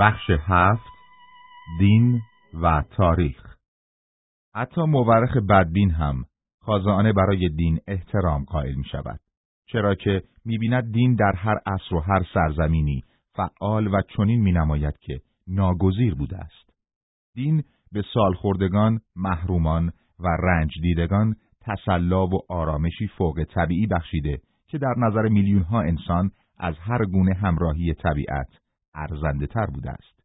بخش هفت دین و تاریخ حتی مورخ بدبین هم خازانه برای دین احترام قائل می شود. چرا که می بیند دین در هر عصر و هر سرزمینی فعال و چنین می نماید که ناگزیر بوده است. دین به سالخوردگان، محرومان و رنج دیدگان تسلا و آرامشی فوق طبیعی بخشیده که در نظر میلیون ها انسان از هر گونه همراهی طبیعت ارزنده تر بوده است.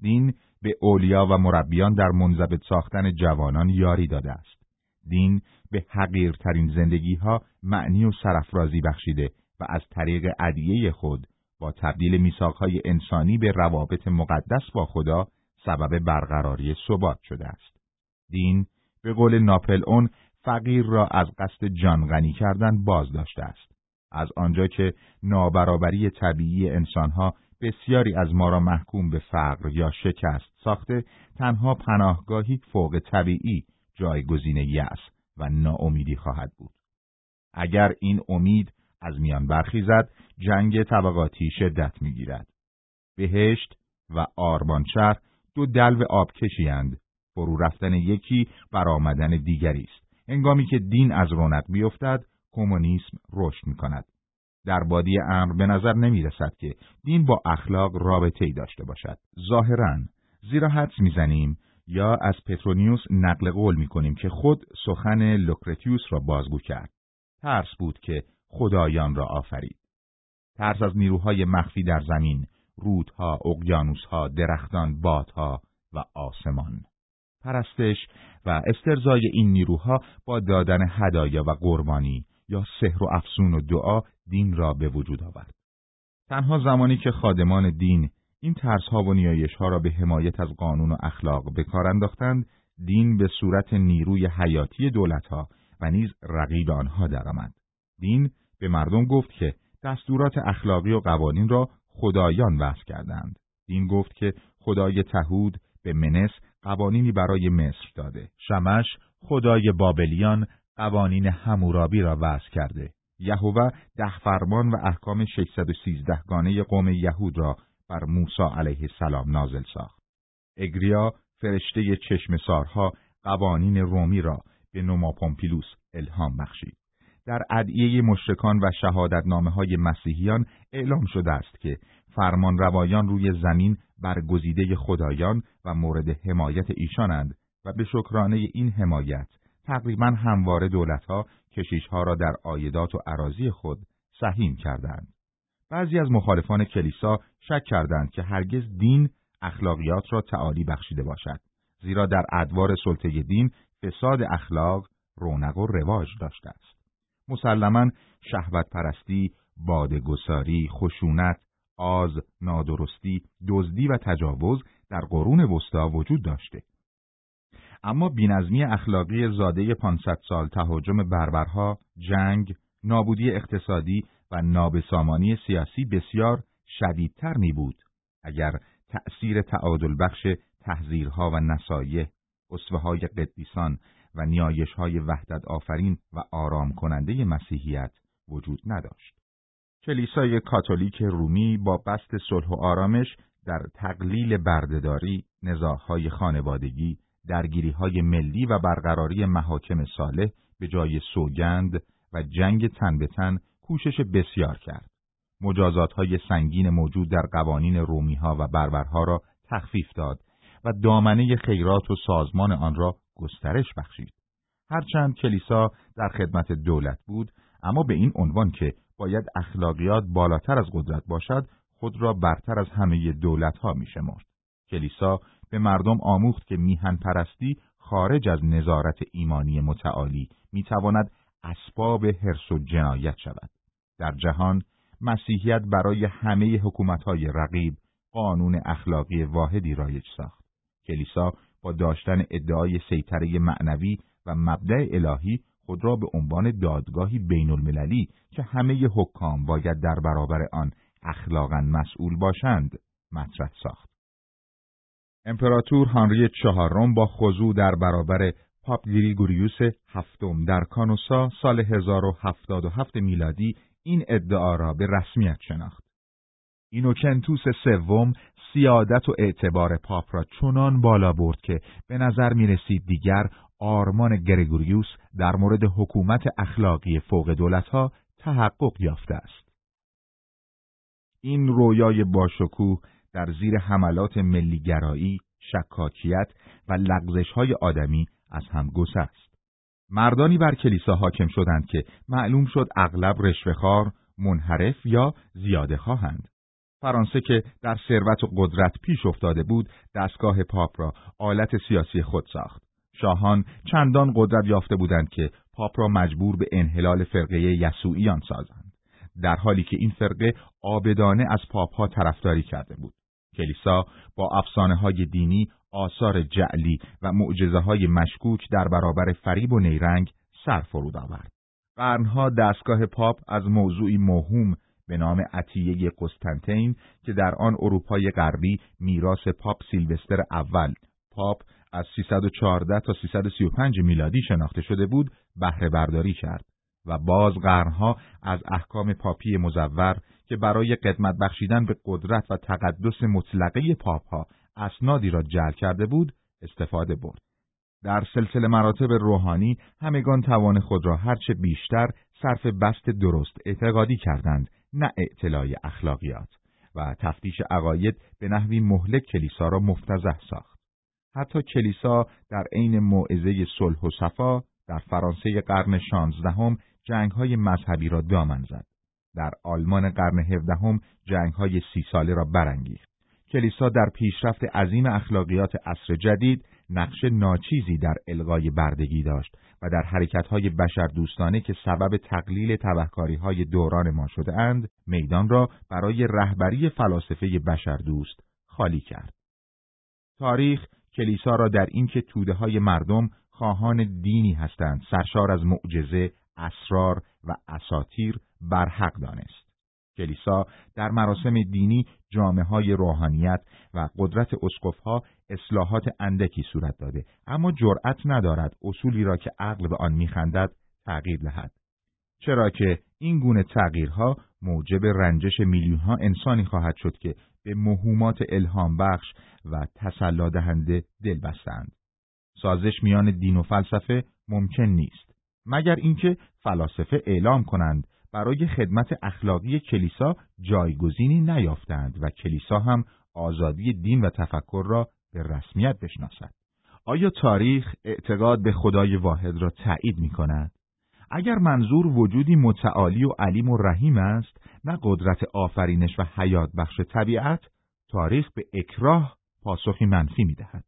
دین به اولیا و مربیان در منضبط ساختن جوانان یاری داده است. دین به حقیرترین زندگی ها معنی و سرفرازی بخشیده و از طریق عدیه خود با تبدیل های انسانی به روابط مقدس با خدا سبب برقراری ثبات شده است. دین به قول ناپل اون فقیر را از قصد جان غنی کردن باز داشته است. از آنجا که نابرابری طبیعی انسانها بسیاری از ما را محکوم به فقر یا شکست ساخته تنها پناهگاهی فوق طبیعی جایگزین یأس و ناامیدی خواهد بود. اگر این امید از میان برخیزد جنگ طبقاتی شدت می‌گیرد. بهشت و آرمانشهر دو دلو آبکشی اند. فرو رفتن یکی برآمدن دیگری است. انگامی که دین از رونق بیفتد کمونیسم رشد می کند. در بادی امر به نظر نمی رسد که دین با اخلاق رابطه ای داشته باشد. ظاهرا زیرا حدس می‌زنیم یا از پترونیوس نقل قول می کنیم که خود سخن لوکرتیوس را بازگو کرد. ترس بود که خدایان را آفرید. ترس از نیروهای مخفی در زمین، رودها، اقیانوسها، درختان، بادها و آسمان. پرستش و استرزای این نیروها با دادن هدایا و قربانی یا سحر و افسون و دعا دین را به وجود آورد. تنها زمانی که خادمان دین این ترسها و نیایشها را به حمایت از قانون و اخلاق به کار انداختند، دین به صورت نیروی حیاتی دولتها و نیز رقیب آنها درآمد. دین به مردم گفت که دستورات اخلاقی و قوانین را خدایان وضع کردند. دین گفت که خدای تهود به منس قوانینی برای مصر داده. شمش خدای بابلیان قوانین همورابی را وضع کرده. یهوه ده فرمان و احکام 613 گانه قوم یهود را بر موسی علیه السلام نازل ساخت. اگریا فرشته چشم سارها قوانین رومی را به نوما پومپیلوس الهام بخشید. در ادعیه مشرکان و شهادتنامه های مسیحیان اعلام شده است که فرمان روایان روی زمین برگزیده خدایان و مورد حمایت ایشانند و به شکرانه این حمایت تقریبا همواره دولتها کشیشها را در آیدات و عراضی خود سهیم کردند. بعضی از مخالفان کلیسا شک کردند که هرگز دین اخلاقیات را تعالی بخشیده باشد، زیرا در ادوار سلطه دین فساد اخلاق رونق و رواج داشته است. مسلما شهوت پرستی، بادگساری، خشونت، آز، نادرستی، دزدی و تجاوز در قرون وسطا وجود داشته. اما بینظمی اخلاقی زاده 500 سال تهاجم بربرها، جنگ، نابودی اقتصادی و نابسامانی سیاسی بسیار شدیدتر می بود اگر تأثیر تعادل بخش تحذیرها و نصایح، اصفه های قدیسان و نیایش های وحدت آفرین و آرام کننده مسیحیت وجود نداشت. کلیسای کاتولیک رومی با بست صلح و آرامش در تقلیل بردهداری، نزاعهای خانوادگی، درگیری های ملی و برقراری محاکم صالح به جای سوگند و جنگ تن به تن کوشش بسیار کرد. مجازات های سنگین موجود در قوانین رومی ها و بربرها را تخفیف داد و دامنه خیرات و سازمان آن را گسترش بخشید. هرچند کلیسا در خدمت دولت بود، اما به این عنوان که باید اخلاقیات بالاتر از قدرت باشد، خود را برتر از همه دولت ها می شمرد. کلیسا به مردم آموخت که میهن پرستی خارج از نظارت ایمانی متعالی می تواند اسباب حرس و جنایت شود. در جهان مسیحیت برای همه حکومتهای رقیب قانون اخلاقی واحدی رایج ساخت. کلیسا با داشتن ادعای سیطره معنوی و مبدع الهی خود را به عنوان دادگاهی بین المللی که همه حکام باید در برابر آن اخلاقا مسئول باشند مطرح ساخت. امپراتور هانری چهارم با خضوع در برابر پاپ گریگوریوس هفتم در کانوسا سال 1077 میلادی این ادعا را به رسمیت شناخت. اینوکنتوس سوم سیادت و اعتبار پاپ را چنان بالا برد که به نظر می رسید دیگر آرمان گرگوریوس در مورد حکومت اخلاقی فوق دولتها تحقق یافته است. این رویای باشکوه در زیر حملات ملیگرایی، شکاکیت و لغزش های آدمی از هم گسست. مردانی بر کلیسا حاکم شدند که معلوم شد اغلب رشوهخوار، منحرف یا زیاده خواهند. فرانسه که در ثروت و قدرت پیش افتاده بود، دستگاه پاپ را آلت سیاسی خود ساخت. شاهان چندان قدرت یافته بودند که پاپ را مجبور به انحلال فرقه یسوعیان سازند. در حالی که این فرقه آبدانه از پاپ ها طرفداری کرده بود. کلیسا با افسانه های دینی، آثار جعلی و معجزه های مشکوک در برابر فریب و نیرنگ سر فرود آورد. قرنها دستگاه پاپ از موضوعی مهم به نام عطیه قسطنطین که در آن اروپای غربی میراث پاپ سیلوستر اول پاپ از 314 تا 335 میلادی شناخته شده بود بهره برداری کرد و باز قرنها از احکام پاپی مزور که برای قدمت بخشیدن به قدرت و تقدس مطلقه پاپ ها اسنادی را جعل کرده بود استفاده برد. در سلسله مراتب روحانی همگان توان خود را هرچه بیشتر صرف بست درست اعتقادی کردند نه اعتلاع اخلاقیات و تفتیش عقاید به نحوی مهلک کلیسا را مفتزه ساخت. حتی کلیسا در عین موعظه صلح و صفا در فرانسه قرن شانزدهم جنگهای مذهبی را دامن زد. در آلمان قرن هفدهم جنگهای سی ساله را برانگیخت. کلیسا در پیشرفت عظیم اخلاقیات عصر جدید نقش ناچیزی در الغای بردگی داشت و در حرکتهای بشر دوستانه که سبب تقلیل های دوران ما شده اند، میدان را برای رهبری فلاسفه بشر دوست خالی کرد. تاریخ کلیسا را در اینکه توده های مردم خواهان دینی هستند سرشار از معجزه، اسرار و اساتیر برحق دانست. کلیسا در مراسم دینی جامعه های روحانیت و قدرت اسقفها اصلاحات اندکی صورت داده اما جرأت ندارد اصولی را که عقل به آن میخندد تغییر دهد چرا که این گونه تغییرها موجب رنجش میلیونها انسانی خواهد شد که به مهمات الهام بخش و تسلا دهنده دل بستند سازش میان دین و فلسفه ممکن نیست مگر اینکه فلاسفه اعلام کنند برای خدمت اخلاقی کلیسا جایگزینی نیافتند و کلیسا هم آزادی دین و تفکر را به رسمیت بشناسد. آیا تاریخ اعتقاد به خدای واحد را تایید می کند؟ اگر منظور وجودی متعالی و علیم و رحیم است، نه قدرت آفرینش و حیات بخش طبیعت، تاریخ به اکراه پاسخی منفی می دهد.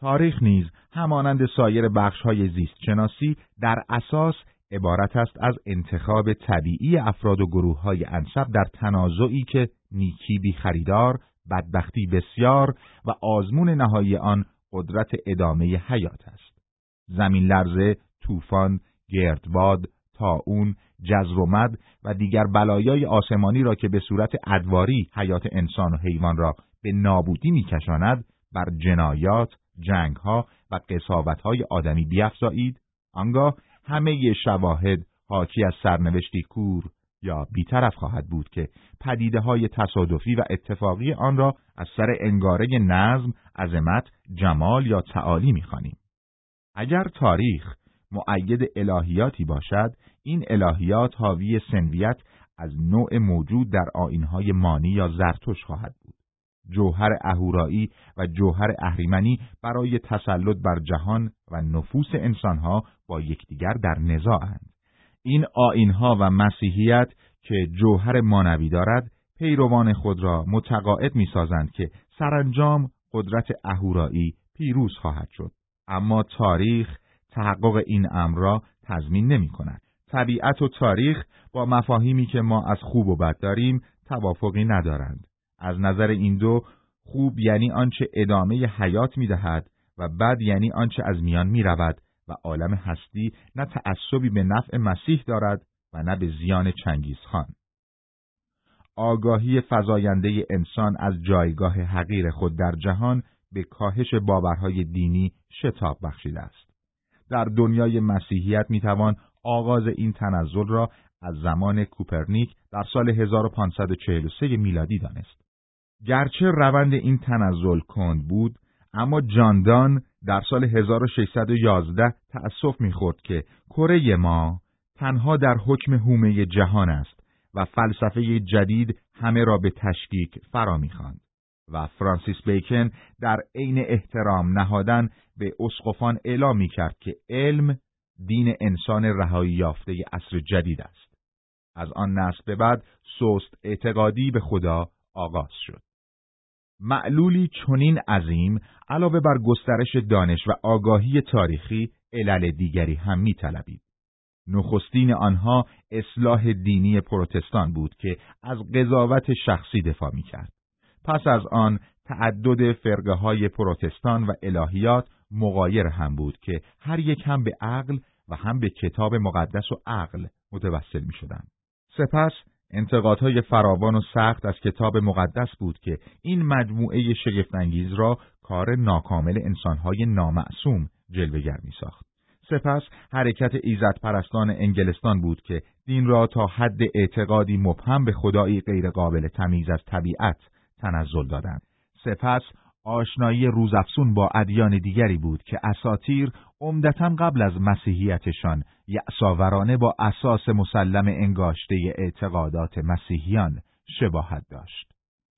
تاریخ نیز همانند سایر های زیست شناسی در اساس عبارت است از انتخاب طبیعی افراد و گروه های انصب در تنازعی که نیکی بی خریدار، بدبختی بسیار و آزمون نهایی آن قدرت ادامه حیات است. زمین لرزه، طوفان، گردباد، تاون، جزر و مد و دیگر بلایای آسمانی را که به صورت ادواری حیات انسان و حیوان را به نابودی میکشاند بر جنایات، جنگها و قصاوتهای آدمی بیافزایید آنگاه همه شواهد حاکی از سرنوشتی کور یا بیطرف خواهد بود که پدیده های تصادفی و اتفاقی آن را از سر انگاره نظم، عظمت، جمال یا تعالی می‌خوانیم. اگر تاریخ معید الهیاتی باشد، این الهیات حاوی سنویت از نوع موجود در آینهای مانی یا زرتوش خواهد بود. جوهر اهورایی و جوهر اهریمنی برای تسلط بر جهان و نفوس انسانها با یکدیگر در نزاعند. این آینها و مسیحیت که جوهر مانوی دارد پیروان خود را متقاعد می‌سازند که سرانجام قدرت اهورایی پیروز خواهد شد اما تاریخ تحقق این امر را تضمین نمی کند. طبیعت و تاریخ با مفاهیمی که ما از خوب و بد داریم توافقی ندارند. از نظر این دو خوب یعنی آنچه ادامه حیات می دهد و بد یعنی آنچه از میان می رود و عالم هستی نه تعصبی به نفع مسیح دارد و نه به زیان چنگیز خان. آگاهی فزاینده انسان از جایگاه حقیر خود در جهان به کاهش باورهای دینی شتاب بخشیده است. در دنیای مسیحیت می‌توان آغاز این تنزل را از زمان کوپرنیک در سال 1543 میلادی دانست. گرچه روند این تنزل کند بود اما جاندان در سال 1611 تأسف می‌خورد که کره ما تنها در حکم هومه جهان است و فلسفه جدید همه را به تشکیک فرا می‌خواند و فرانسیس بیکن در عین احترام نهادن به اسقفان اعلام می‌کرد که علم دین انسان رهایی یافته عصر جدید است. از آن نسل به بعد سست اعتقادی به خدا آغاز شد. معلولی چنین عظیم علاوه بر گسترش دانش و آگاهی تاریخی علل دیگری هم میطلبید. نخستین آنها اصلاح دینی پروتستان بود که از قضاوت شخصی دفاع می‌کرد. پس از آن تعدد فرقه های پروتستان و الهیات مغایر هم بود که هر یک هم به عقل و هم به کتاب مقدس و عقل متوسل می شدن. سپس انتقادهای فراوان و سخت از کتاب مقدس بود که این مجموعه شگفتانگیز را کار ناکامل انسانهای نامعصوم جلوگر می ساخت. سپس حرکت ایزد پرستان انگلستان بود که دین را تا حد اعتقادی مبهم به خدایی غیرقابل تمیز از طبیعت تنزل دادند. سپس آشنایی روزافسون با ادیان دیگری بود که اساتیر عمدتا قبل از مسیحیتشان یعصاورانه با اساس مسلم انگاشته اعتقادات مسیحیان شباهت داشت.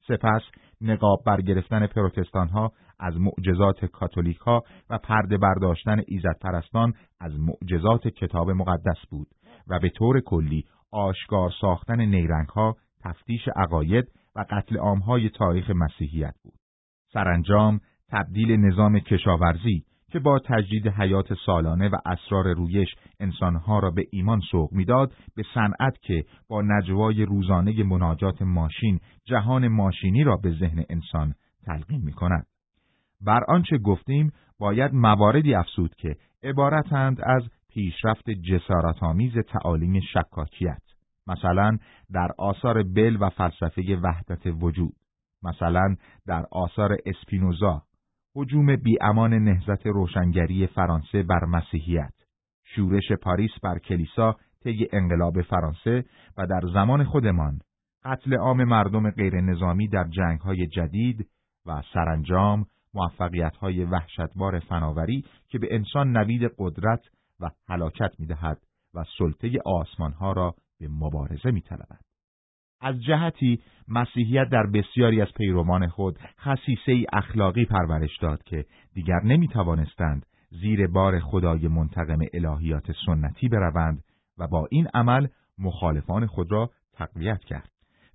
سپس نقاب برگرفتن پروتستان ها از معجزات کاتولیک ها و پرده برداشتن ایزد پرستان از معجزات کتاب مقدس بود و به طور کلی آشکار ساختن نیرنگ ها تفتیش عقاید و قتل عامهای تاریخ مسیحیت بود. سرانجام تبدیل نظام کشاورزی که با تجدید حیات سالانه و اسرار رویش انسانها را به ایمان سوق می‌داد به صنعت که با نجوای روزانه مناجات ماشین جهان ماشینی را به ذهن انسان تلقین می کند. بر آنچه گفتیم باید مواردی افسود که عبارتند از پیشرفت جسارتآمیز تعالیم شکاکیت مثلا در آثار بل و فلسفه وحدت وجود مثلا در آثار اسپینوزا حجوم بیامان نهزت روشنگری فرانسه بر مسیحیت شورش پاریس بر کلیسا طی انقلاب فرانسه و در زمان خودمان قتل عام مردم غیر نظامی در جنگ های جدید و سرانجام موفقیت های وحشتبار فناوری که به انسان نوید قدرت و حلاکت می دهد و سلطه آسمان ها را به مبارزه می طلبد. از جهتی مسیحیت در بسیاری از پیروان خود خصیصه اخلاقی پرورش داد که دیگر نمی توانستند زیر بار خدای منتقم الهیات سنتی بروند و با این عمل مخالفان خود را تقویت کرد.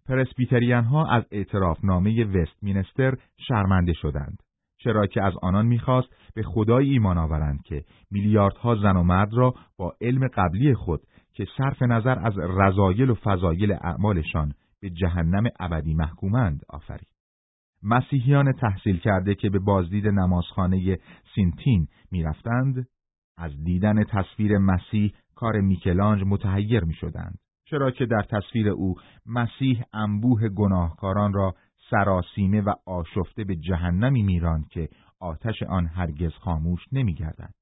پرسبیتریان ها از اعترافنامه وستمینستر شرمنده شدند. چرا که از آنان می‌خواست به خدای ایمان آورند که میلیاردها زن و مرد را با علم قبلی خود که صرف نظر از رضایل و فضایل اعمالشان به جهنم ابدی محکومند آفرید. مسیحیان تحصیل کرده که به بازدید نمازخانه سینتین می‌رفتند از دیدن تصویر مسیح کار میکلانج متحیر می شدند. چرا که در تصویر او مسیح انبوه گناهکاران را سراسیمه و آشفته به جهنمی میراند که آتش آن هرگز خاموش نمیگردد.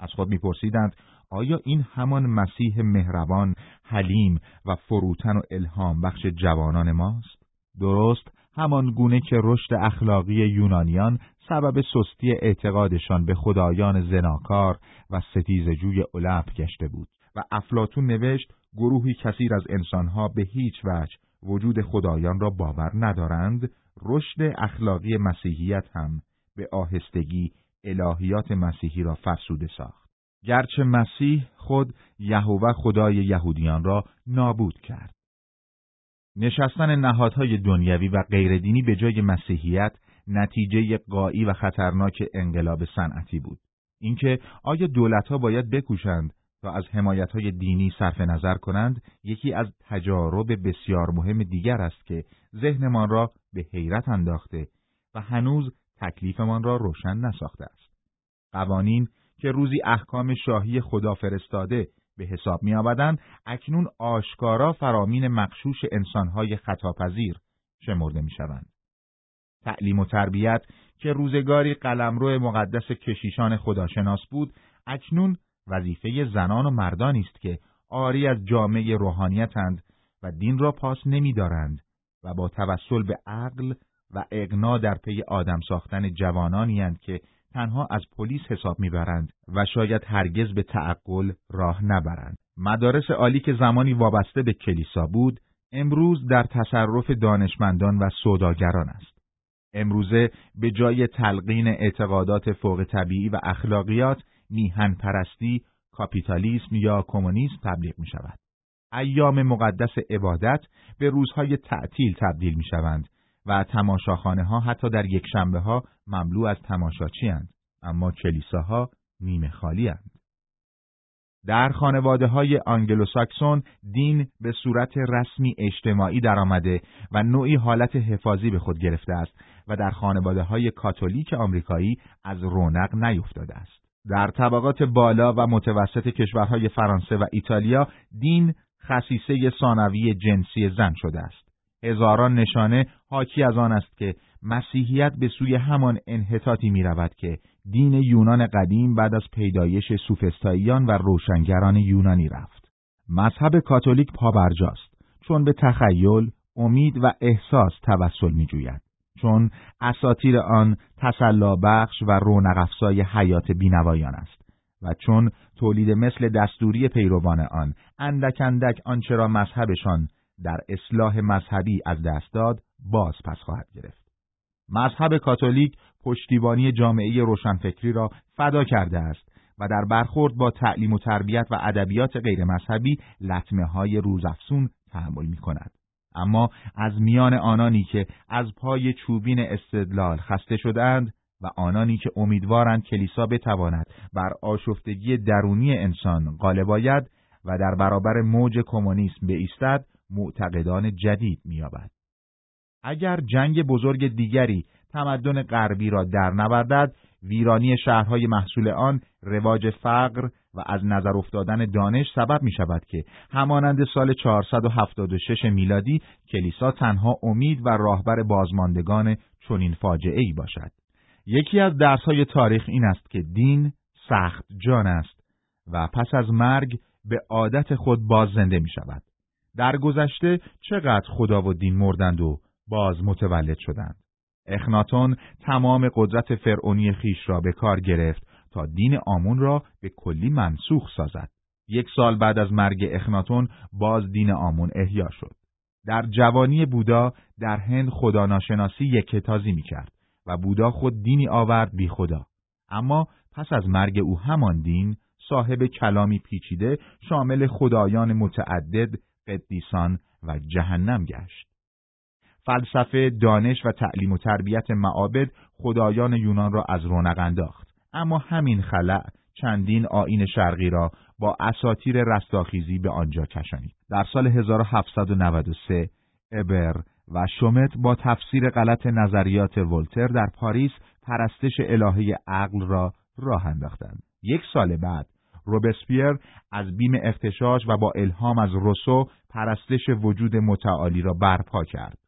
از خود میپرسیدند آیا این همان مسیح مهربان، حلیم و فروتن و الهام بخش جوانان ماست؟ درست همان گونه که رشد اخلاقی یونانیان سبب سستی اعتقادشان به خدایان زناکار و ستیزجوی علب گشته بود و افلاتون نوشت گروهی کثیر از انسانها به هیچ وجه وجود خدایان را باور ندارند رشد اخلاقی مسیحیت هم به آهستگی الهیات مسیحی را فرسوده ساخت. گرچه مسیح خود یهوه خدای یهودیان را نابود کرد. نشستن نهادهای دنیوی و غیردینی به جای مسیحیت نتیجه قایی و خطرناک انقلاب صنعتی بود. اینکه آیا دولتها باید بکوشند تا از حمایتهای دینی صرف نظر کنند یکی از تجارب بسیار مهم دیگر است که ذهنمان را به حیرت انداخته و هنوز تکلیفمان را روشن نساخته است. قوانین که روزی احکام شاهی خدا فرستاده به حساب می آمدن، اکنون آشکارا فرامین مخشوش انسانهای خطاپذیر شمرده می شوند. تعلیم و تربیت که روزگاری قلمرو مقدس کشیشان خداشناس بود، اکنون وظیفه زنان و مردانی است که آری از جامعه روحانیتند و دین را پاس نمیدارند و با توسل به عقل و اقنا در پی آدم ساختن جوانانی که تنها از پلیس حساب می‌برند و شاید هرگز به تعقل راه نبرند. مدارس عالی که زمانی وابسته به کلیسا بود، امروز در تصرف دانشمندان و سوداگران است. امروزه به جای تلقین اعتقادات فوق طبیعی و اخلاقیات، میهن پرستی، کاپیتالیسم یا کمونیسم تبلیغ می شود. ایام مقدس عبادت به روزهای تعطیل تبدیل می شوند و تماشاخانه ها حتی در یک شنبه ها مملو از تماشاچی هند. اما کلیساها نیمه خالی هند. در خانواده های آنگلوساکسون دین به صورت رسمی اجتماعی درآمده و نوعی حالت حفاظی به خود گرفته است و در خانواده های کاتولیک آمریکایی از رونق نیفتاده است. در طبقات بالا و متوسط کشورهای فرانسه و ایتالیا دین خصیصه ثانوی جنسی زن شده است. هزاران نشانه حاکی از آن است که مسیحیت به سوی همان انحطاطی می رود که دین یونان قدیم بعد از پیدایش سوفستاییان و روشنگران یونانی رفت. مذهب کاتولیک پابرجاست چون به تخیل، امید و احساس توسل می جوید. چون اساتیر آن تسلا بخش و رونق حیات بینوایان است و چون تولید مثل دستوری پیروان آن اندک اندک آنچه مذهبشان در اصلاح مذهبی از دست داد باز پس خواهد گرفت. مذهب کاتولیک پشتیبانی جامعه روشنفکری را فدا کرده است و در برخورد با تعلیم و تربیت و ادبیات غیر مذهبی لطمه های روزافزون تحمل می کند. اما از میان آنانی که از پای چوبین استدلال خسته شدهاند و آنانی که امیدوارند کلیسا بتواند بر آشفتگی درونی انسان غالب آید و در برابر موج کمونیسم بایستد معتقدان جدید می‌یابد. اگر جنگ بزرگ دیگری تمدن غربی را در نوردد ویرانی شهرهای محصول آن رواج فقر و از نظر افتادن دانش سبب می شود که همانند سال 476 میلادی کلیسا تنها امید و راهبر بازماندگان چنین فاجعه ای باشد. یکی از درسهای تاریخ این است که دین سخت جان است و پس از مرگ به عادت خود باز زنده می شود. در گذشته چقدر خدا و دین مردند و باز متولد شدند. اخناتون تمام قدرت فرعونی خیش را به کار گرفت تا دین آمون را به کلی منسوخ سازد. یک سال بعد از مرگ اخناتون باز دین آمون احیا شد. در جوانی بودا در هند خداناشناسی یک تازی می کرد و بودا خود دینی آورد بی خدا. اما پس از مرگ او همان دین صاحب کلامی پیچیده شامل خدایان متعدد، قدیسان و جهنم گشت. فلسفه، دانش و تعلیم و تربیت معابد خدایان یونان را از رونق انداخت. اما همین خلع چندین آین شرقی را با اساتیر رستاخیزی به آنجا کشانید. در سال 1793 ابر و شومت با تفسیر غلط نظریات ولتر در پاریس پرستش الهه عقل را راه انداختند. یک سال بعد روبسپیر از بیم اختشاش و با الهام از روسو پرستش وجود متعالی را برپا کرد.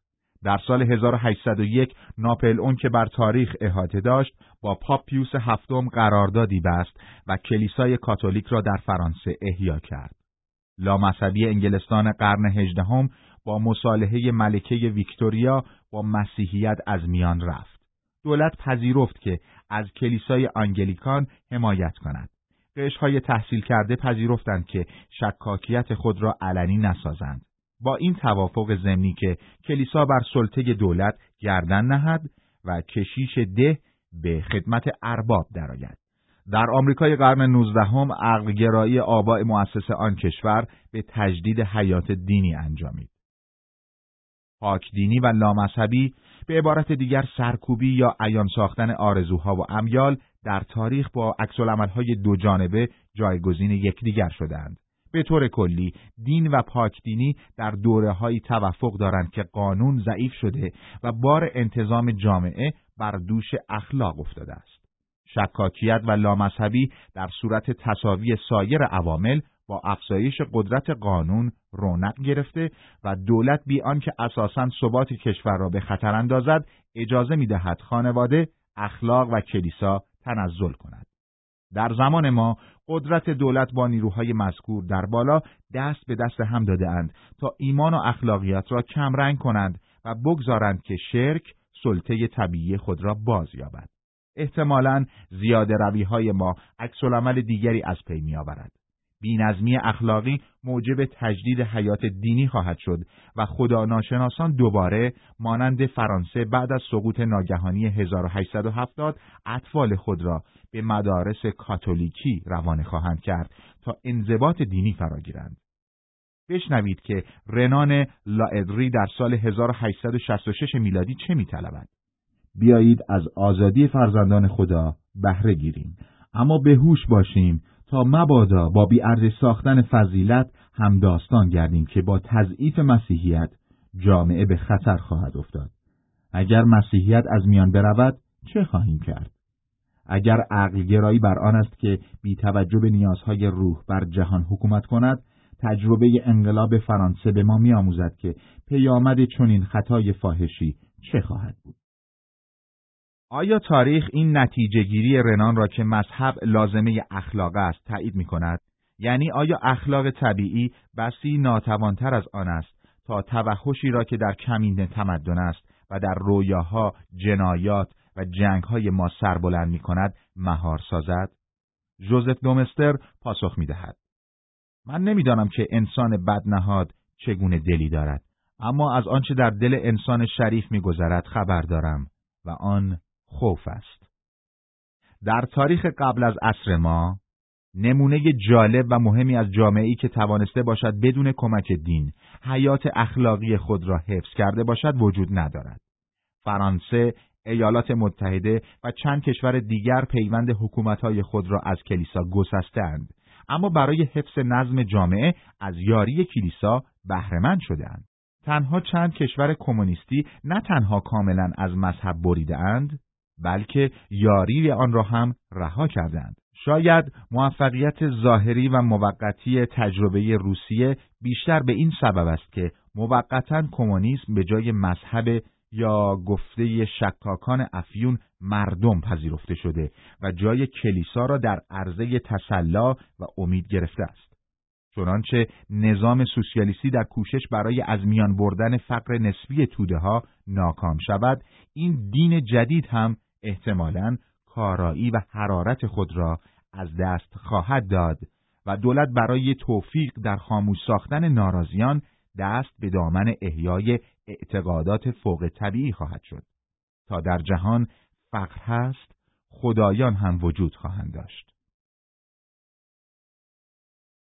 در سال 1801 ناپل اون که بر تاریخ احاطه داشت با پاپیوس هفتم قراردادی بست و کلیسای کاتولیک را در فرانسه احیا کرد. لامذهبی انگلستان قرن هجدهم با مصالحه ملکه ویکتوریا با مسیحیت از میان رفت. دولت پذیرفت که از کلیسای آنگلیکان حمایت کند. قشهای تحصیل کرده پذیرفتند که شکاکیت خود را علنی نسازند. با این توافق زمینی که کلیسا بر سلطه دولت گردن نهد و کشیش ده به خدمت ارباب درآید. در آمریکای قرن نوزدهم عقلگرایی آباء مؤسس آن کشور به تجدید حیات دینی انجامید. پاک دینی و لامذهبی به عبارت دیگر سرکوبی یا عیان ساختن آرزوها و امیال در تاریخ با عکسالعملهای دو جانبه جایگزین یکدیگر شدند. به طور کلی دین و پاکدینی در دوره های توفق دارند که قانون ضعیف شده و بار انتظام جامعه بر دوش اخلاق افتاده است. شکاکیت و لامذهبی در صورت تصاوی سایر عوامل با افزایش قدرت قانون رونق گرفته و دولت بی آنکه اساساً ثبات کشور را به خطر اندازد اجازه می‌دهد خانواده اخلاق و کلیسا تنزل کند. در زمان ما قدرت دولت با نیروهای مذکور در بالا دست به دست هم داده اند تا ایمان و اخلاقیات را کمرنگ کنند و بگذارند که شرک، سلطه طبیعی خود را باز یابد. احتمالاً زیاده روی های ما عکس دیگری از پی می آورد. بینظمی اخلاقی موجب تجدید حیات دینی خواهد شد و خدا ناشناسان دوباره مانند فرانسه بعد از سقوط ناگهانی 1870 اطفال خود را به مدارس کاتولیکی روانه خواهند کرد تا انضباط دینی فرا گیرند. بشنوید که رنان لاادری در سال 1866 میلادی چه میطلبد. بیایید از آزادی فرزندان خدا بهره گیریم اما به هوش باشیم تا مبادا با بیارزش ساختن فضیلت هم داستان گردیم که با تضعیف مسیحیت جامعه به خطر خواهد افتاد. اگر مسیحیت از میان برود چه خواهیم کرد؟ اگر عقلگرایی بر آن است که بی توجه به نیازهای روح بر جهان حکومت کند، تجربه انقلاب فرانسه به ما میآموزد که پیامد چنین خطای فاحشی چه خواهد بود. آیا تاریخ این نتیجه گیری رنان را که مذهب لازمه اخلاق است تایید می کند؟ یعنی آیا اخلاق طبیعی بسی ناتوانتر از آن است تا توحشی را که در کمین تمدن است و در رویاها جنایات و جنگهای ما سربلند می کند مهار سازد؟ جوزف دومستر پاسخ می دهد. من نمی‌دانم که انسان بدنهاد چگونه دلی دارد اما از آنچه در دل انسان شریف میگذرد خبر دارم و آن خوف است. در تاریخ قبل از عصر ما نمونه جالب و مهمی از جامعه‌ای که توانسته باشد بدون کمک دین حیات اخلاقی خود را حفظ کرده باشد وجود ندارد. فرانسه، ایالات متحده و چند کشور دیگر پیوند حکومتهای خود را از کلیسا گسستند اما برای حفظ نظم جامعه از یاری کلیسا بهرهمند شدهاند. تنها چند کشور کمونیستی نه تنها کاملا از مذهب بریده اند بلکه یاری آن را هم رها کردند. شاید موفقیت ظاهری و موقتی تجربه روسیه بیشتر به این سبب است که موقتا کمونیسم به جای مذهب یا گفته شکاکان افیون مردم پذیرفته شده و جای کلیسا را در عرضه تسلا و امید گرفته است. چنانچه نظام سوسیالیستی در کوشش برای از میان بردن فقر نسبی توده ها ناکام شود، این دین جدید هم احتمالاً کارایی و حرارت خود را از دست خواهد داد و دولت برای توفیق در خاموش ساختن ناراضیان دست به دامن احیای اعتقادات فوق طبیعی خواهد شد. تا در جهان فقر هست، خدایان هم وجود خواهند داشت.